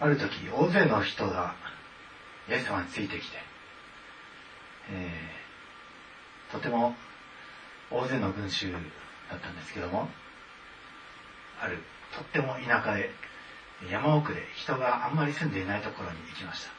ある時大勢の人がイエス様についてきて、えー、とても大勢の群衆だったんですけどもあるとっても田舎で山奥で人があんまり住んでいないところに行きました。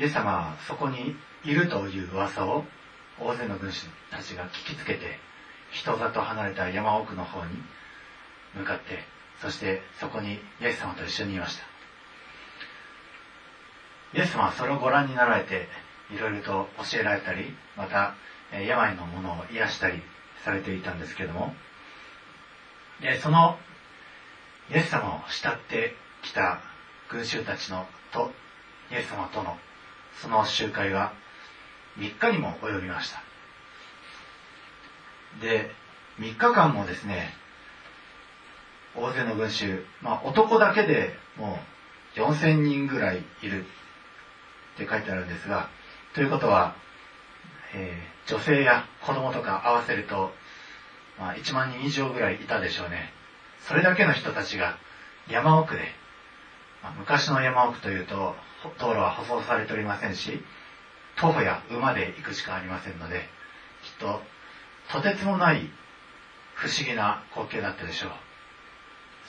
イエス様はそこにいるという噂を大勢の群衆たちが聞きつけて人里離れた山奥の方に向かってそしてそこにイエス様と一緒にいました。イエス様はそれをご覧になられていろいろと教えられたりまた病のものを癒したりされていたんですけどもでそのイエス様を慕ってきた群衆たちのとイエス様とのその集会が3日にも及びました。で3日間もですね大勢の群衆、まあ、男だけでもう4000人ぐらいいるって書いてあるんですがということは、えー、女性や子供とか合わせると、まあ、1万人以上ぐらいいたでしょうね。それだけの人たちが山奥で、まあ、昔の山奥というと道路は舗装されておりませんし徒歩や馬で行くしかありませんのできっととてつもない不思議な光景だったでしょう。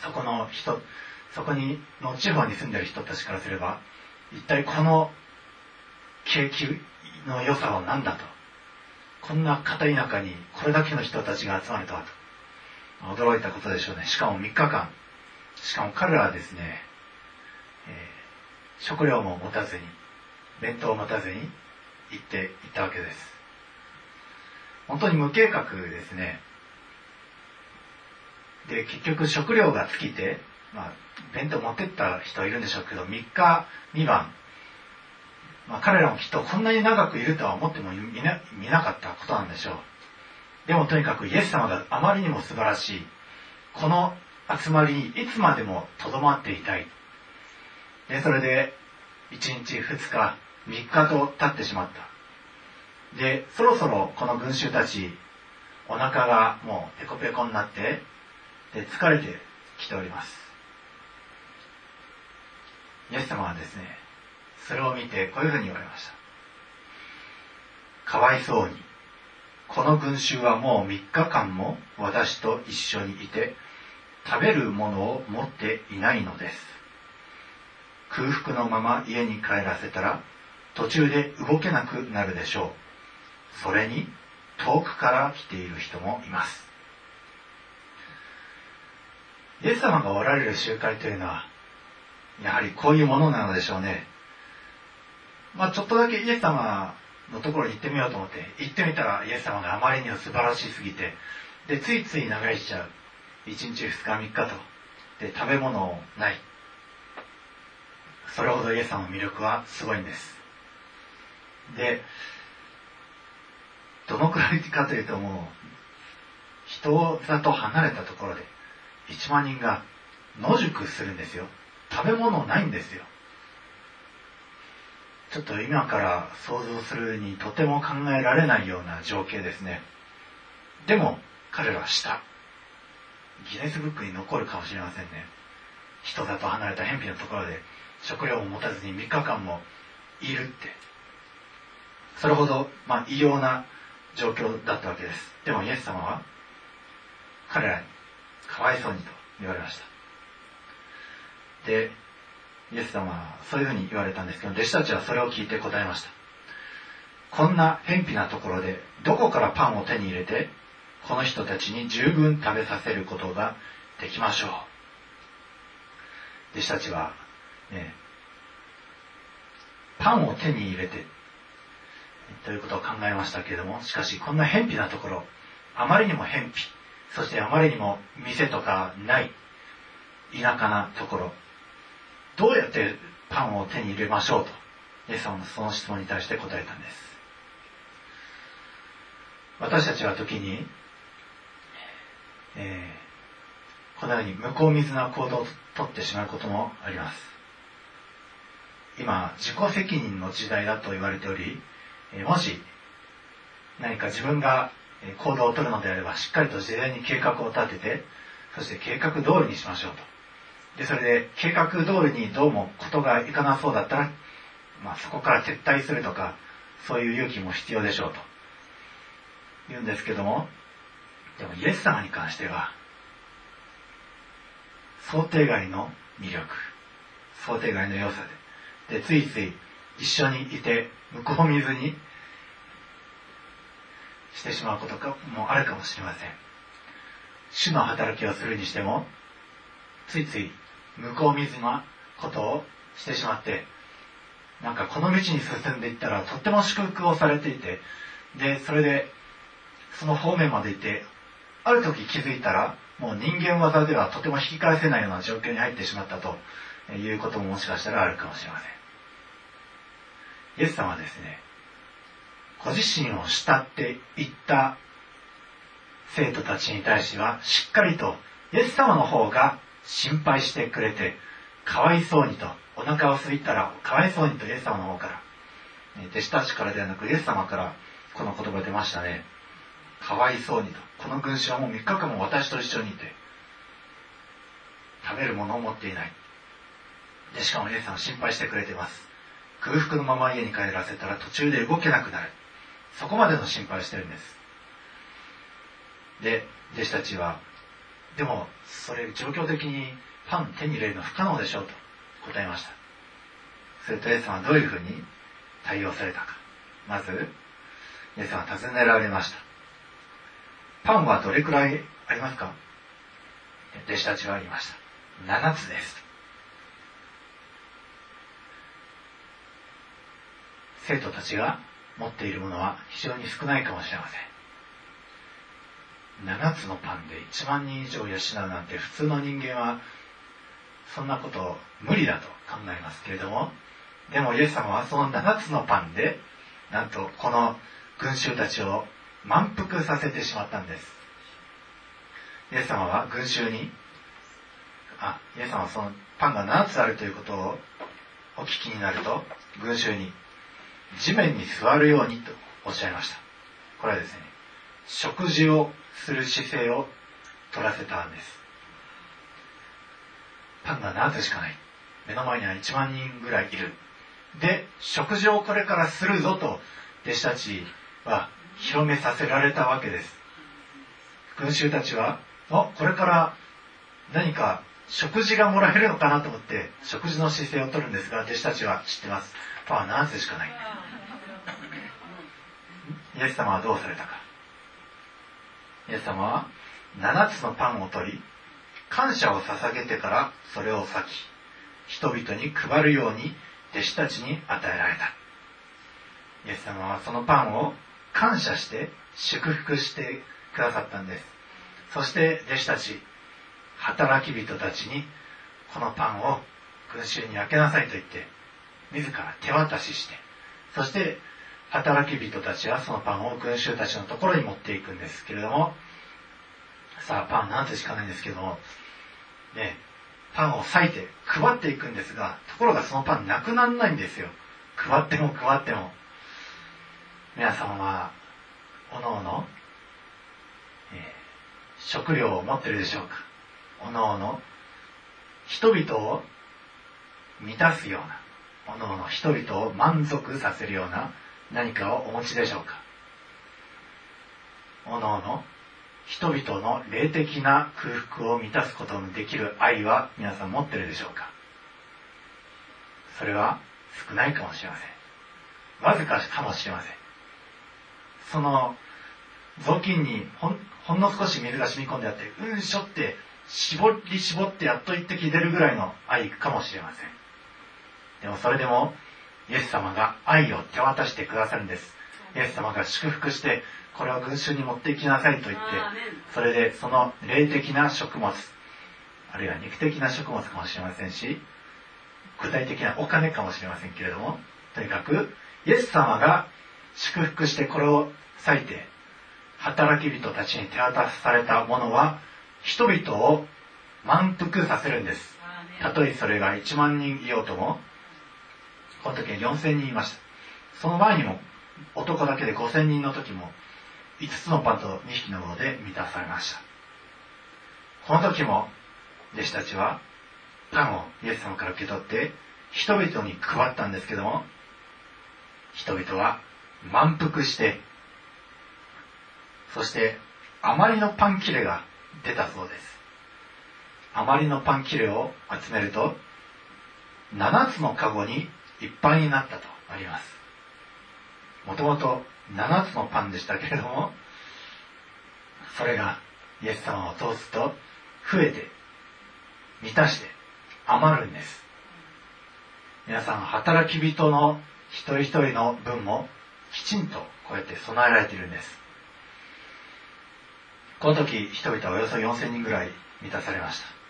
そこの人そこにの地方に住んでる人たちからすれば一体この景気の良さは何だと。こんな片田舎にこれだけの人たちが集まるとはと。驚いたことでしょうね。しかも3日間。しかも彼らはですね、えー、食料も持たずに弁当を持たずに行っていったわけです。本当に無計画ですね。で結局食料が尽きて、まあ、弁当持ってった人いるんでしょうけど3日2晩、まあ、彼らもきっとこんなに長くいるとは思っても見な見なかったことなんでしょう。でもとにかくイエス様があまりにも素晴らしい。この集まりにいつまでもとどまっていたい。でそれで1日2日3日と経ってしまった。でそろそろこの群衆たちお腹がもうペコペコになって疲れてきております。イエス様はですねそれを見てこういうふうに言われました。かわいそうにこの群衆はもう3日間も私と一緒にいて食べるものを持っていないのです。空腹のまま家に帰らせたら途中で動けなくなるでしょう。それに遠くから来ている人もいます。イエス様がおられる集会というのはやはりこういうものなのでしょうね。まあちょっとだけイエス様のところに行ってみようと思って行ってみたらイエス様があまりにも素晴らしすぎてでついつい長居しちゃう。1日2日3日と。で食べ物ない。それほどイエス様の魅力はすごいんです。でどのくらいかというともう人里離れたところで1万人が野宿するんですよ。食べ物ないんですよ。ちょっと今から想像するにとても考えられないような情景ですね。でも彼らはしたギネスブックに残るかもしれませんね。人里離れた偏僻なところで食料を持たずに3日間もいるって。それほど、まあ、異様な状況だったわけです。でもイエス様は彼らにかわいそうにと言われました。でイエス様はそういうふうに言われたんですけど弟子たちはそれを聞いて答えました。こんな偏僻なところでどこからパンを手に入れてこの人たちに十分食べさせることができましょう。弟子たちは、ね、パンを手に入れてということを考えましたけれどもしかしこんな偏僻なところあまりにも偏僻。そしてあまりにも店とかない田舎なところどうやってパンを手に入れましょうとイエス様のその質問に対して答えたんです。私たちは時にえー、このように向こう水な行動をとってしまうこともあります。今自己責任の時代だと言われており、え、もし何か自分が行動をとるのであればしっかりと事前に計画を立ててそして計画通りにしましょうとで、それで計画通りにどうもことがいかなそうだったら、まあそこから撤退するとか、そういう勇気も必要でしょうと。言うんですけども、でもイエス様に関しては、想定外の魅力、想定外の良さで、で、ついつい一緒にいて、向こう見ずにしてしまうこともあるかもしれません。主の働きをするにしても、ついつい向こう見ずなことをしてしまって、なんかこの道に進んでいったらとっても祝福をされていて、で、それでその方面まで行って、ある時気づいたら、もう人間技ではとても引き返せないような状況に入ってしまったということももしかしたらあるかもしれません。イエス様はですね、ご自身を慕っていった生徒たちに対しては、しっかりとイエス様の方が心配してくれて、かわいそうにと、お腹を空いたらかわいそうにとイエス様の方から、弟子たちからではなくイエス様からこの言葉出ましたね。かわいそうにと。この群衆はもう3日間も私と一緒にいて、食べるものを持っていない。で、しかもイエス様心配してくれてます。空腹のまま家に帰らせたら途中で動けなくなる。そこまでの心配をしてるんです。で、弟子たちは、でも、それ状況的にパン手に入れるの不可能でしょうと答えました。するとイエス様はどういうふうに対応されたか。まず、イエス様は尋ねられました。パンはどれくらいありますか？弟子たちは言いました。7つです。生徒たちが持っているものは非常に少ないかもしれません。7つのパンで1万人以上養うなんて普通の人間はそんなこと無理だと考えますけれども、でもイエス様はその7つのパンで、なんとこの群衆たちを満腹させてしまったんです。イエス様は群衆に、あ、イエス様はそのパンが7つあるということをお聞きになると、群衆に、地面に座るようにとおっしゃいました。これはですね、食事をする姿勢を取らせたんです。パンが7つしかない。目の前には1万人ぐらいいる。で、食事をこれからするぞと弟子たちは広めさせられたわけです。群衆たちは、あ、これから何か食事がもらえるのかなと思って食事の姿勢をとるんですが、弟子たちは知ってます。パは7つしかない。イエス様はどうされたか。イエス様は7つのパンを取り、感謝を捧げてからそれを裂き、人々に配るように弟子たちに与えられた。イエス様はそのパンを感謝して祝福してくださったんです。そして弟子たち、働き人たちにこのパンを群衆に開けなさいと言って、自ら手渡しして、そして働き人たちはそのパンを群衆たちのところに持っていくんですけれども、さあパンなんてしかないんですけども、ね、パンを裂いて配っていくんですが、ところがそのパンなくならないんですよ。配っても配っても。皆さんは、おのおの、食料を持ってるでしょうかおのおの、人々を満たすような、のおの人々を満足させるような何かをお持ちでしょうか？おのおの、人々の霊的な空腹を満たすことのできる愛は皆さん持ってるでしょうか？それは少ないかもしれません。わずかかもしれません。その雑巾にほんほんの少し水が染み込んであってうんしょって絞り絞ってやっと一滴出るぐらいの愛かもしれませんでもそれでもイエス様が愛を手渡してくださるんです。イエス様が祝福してこれを群衆に持っていきなさいと言ってそれでその霊的な食物あるいは肉的な食物かもしれませんし具体的なお金かもしれませんけれどもとにかくイエス様が祝福してこれを割いて働き人たちに手渡されたものは人々を満腹させるんです。たとえそれが1万人いようともこの時は4000人いました。その前にも男だけで5000人の時も5つのパンと2匹の魚で満たされました。この時も弟子たちはパンをイエス様から受け取って人々に配ったんですけども人々は満腹してそしてあまりのパン切れが出たそうです。あまりのパン切れを集めると7つのカゴにいっぱいになったとあります。もともと7つのパンでしたけれどもそれがイエス様を通すと増えて満たして余るんです。皆さん働き人の一人一人の分もきちんとこうやって備えられているんです。この時人々はおよそ4000人ぐらい満たされました。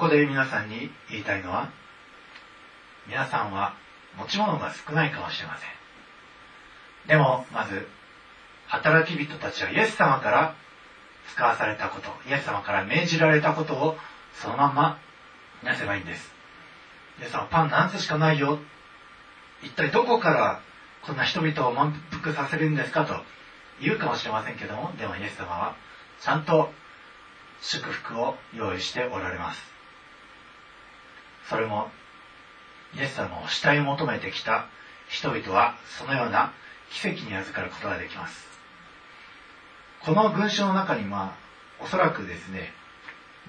ここで皆さんに言いたいのは皆さんは持ち物が少ないかもしれません。でもまず働き人たちはイエス様から使わされたことイエス様から命じられたことをそのまんまなせばいいんです。イエス様パン何つしかないよ。一体どこからこんな人々を満腹させるんですか？と言うかもしれませんけどもでもイエス様はちゃんと祝福を用意しておられます。それもイエス様を慕い求めてきた人々はそのような奇跡に預かることができます。この文章の中にまあおそらくですね、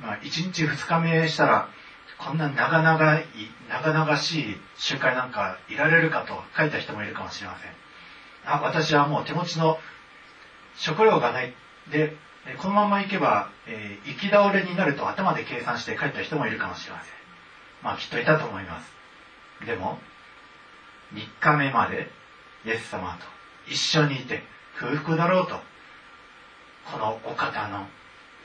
まあ、1日2日目したらこんな長々い長々しい集会なんかいられるかと書いた人もいるかもしれません。あ私はもう手持ちの食料がない。でこのまま行けば、えー、行き倒れになると頭で計算して書いた人もいるかもしれません。まあきっといたと思います。でも3日目までイエス様と一緒にいて空腹だろうとこのお方の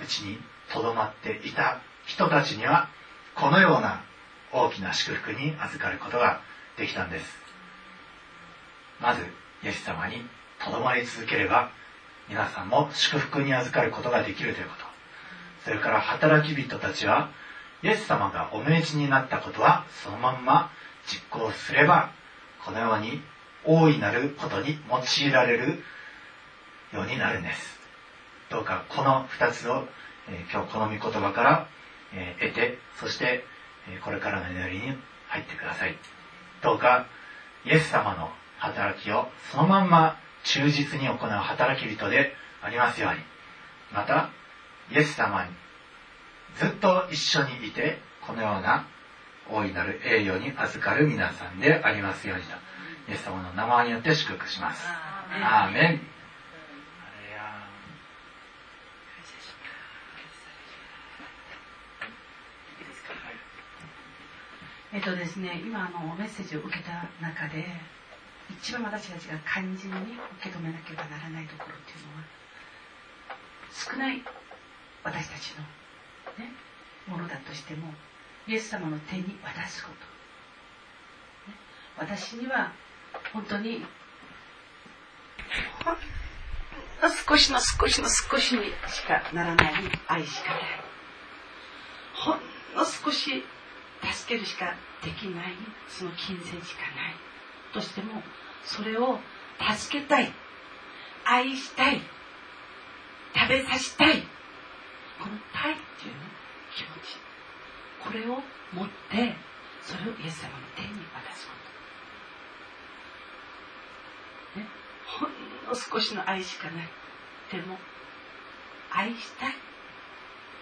うちにとどまっていた人たちにはこのような大きな祝福に預かることができたんです。まずイエス様にとどまり続ければ皆さんも祝福に預かることができるということ。それから働き人たちはイエス様がお命じになったことはそのまんま実行すればこのように大いなることに用いられるようになるんです。どうかこの2つを、えー、今日この御言葉から、えー、得てそして、えー、これからの祈りに入ってください。どうかイエス様の働きをそのまんま忠実に行う働き人でありますように。またイエス様にずっと一緒にいてこのような大いなる栄誉に預かる皆さんでありますようにとイエス様の名前によって祝福します。アーメン。えっとですね、今あのメッセージを受けた中で一番私たちが肝心に受け止めなければならないところっていうのは少ない私たちの、ね、ものだとしてもイエス様の手に渡すこと、ね、私には本当にほんの少しの少しの少しにしかならない愛しかない。ほんの少し助けるしかできないその金銭しかない。としてもそれを助けたい。愛したい。食べさせたい。この「たい」っていう、ね、気持ちこれを持ってそれをイエス様の手に渡す。ことねほんの少しの愛しかないでも愛したい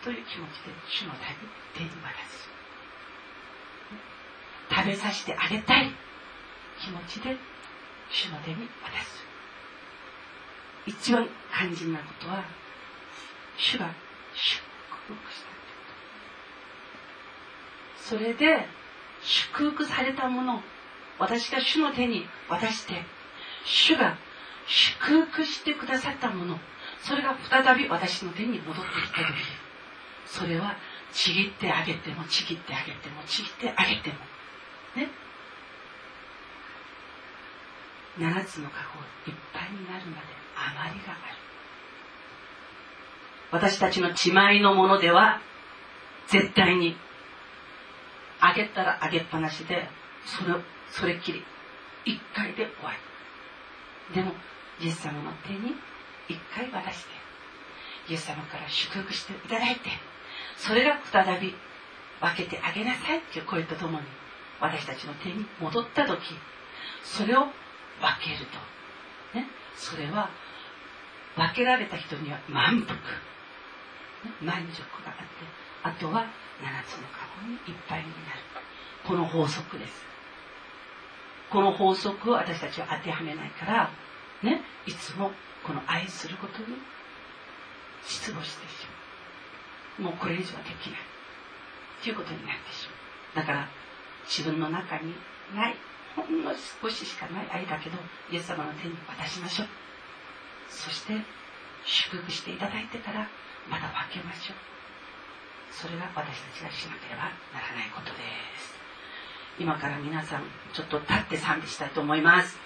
という気持ちで主の手に渡す。食べさせてあげたい気持ちで主の手に渡す。一番肝心なことは主が祝福した。それで祝福されたもの私が主の手に渡して主が祝福してくださったもの。それが再び私の手に戻ってきた時それはちぎってあげてもちぎってあげてもちぎってあげても。ね。7つの過去いっぱいになるまで余りがある。私たちの自前のものでは絶対にあげたらあげっぱなしでそれそれっきり一回で終わり。でもイエス様の手に一回渡してイエス様から祝福していただいてそれが再び分けてあげなさいっていう声とともに私たちの手に戻った時それを分けると、ね、それは分けられた人には満腹、満足があってあとは7つのカゴにいっぱいになる。この法則です。この法則を私たちは当てはめないからねいつもこの愛することに失望してしまう。もうこれ以上はできない。ということになってしまう。だから自分の中にないほんの少ししかない愛だけどイエス様の手に渡しましょう。そして祝福していただいてからまた分けましょう。それが私たちがしなければならないことです。今から皆さんちょっと立って賛美したいと思います。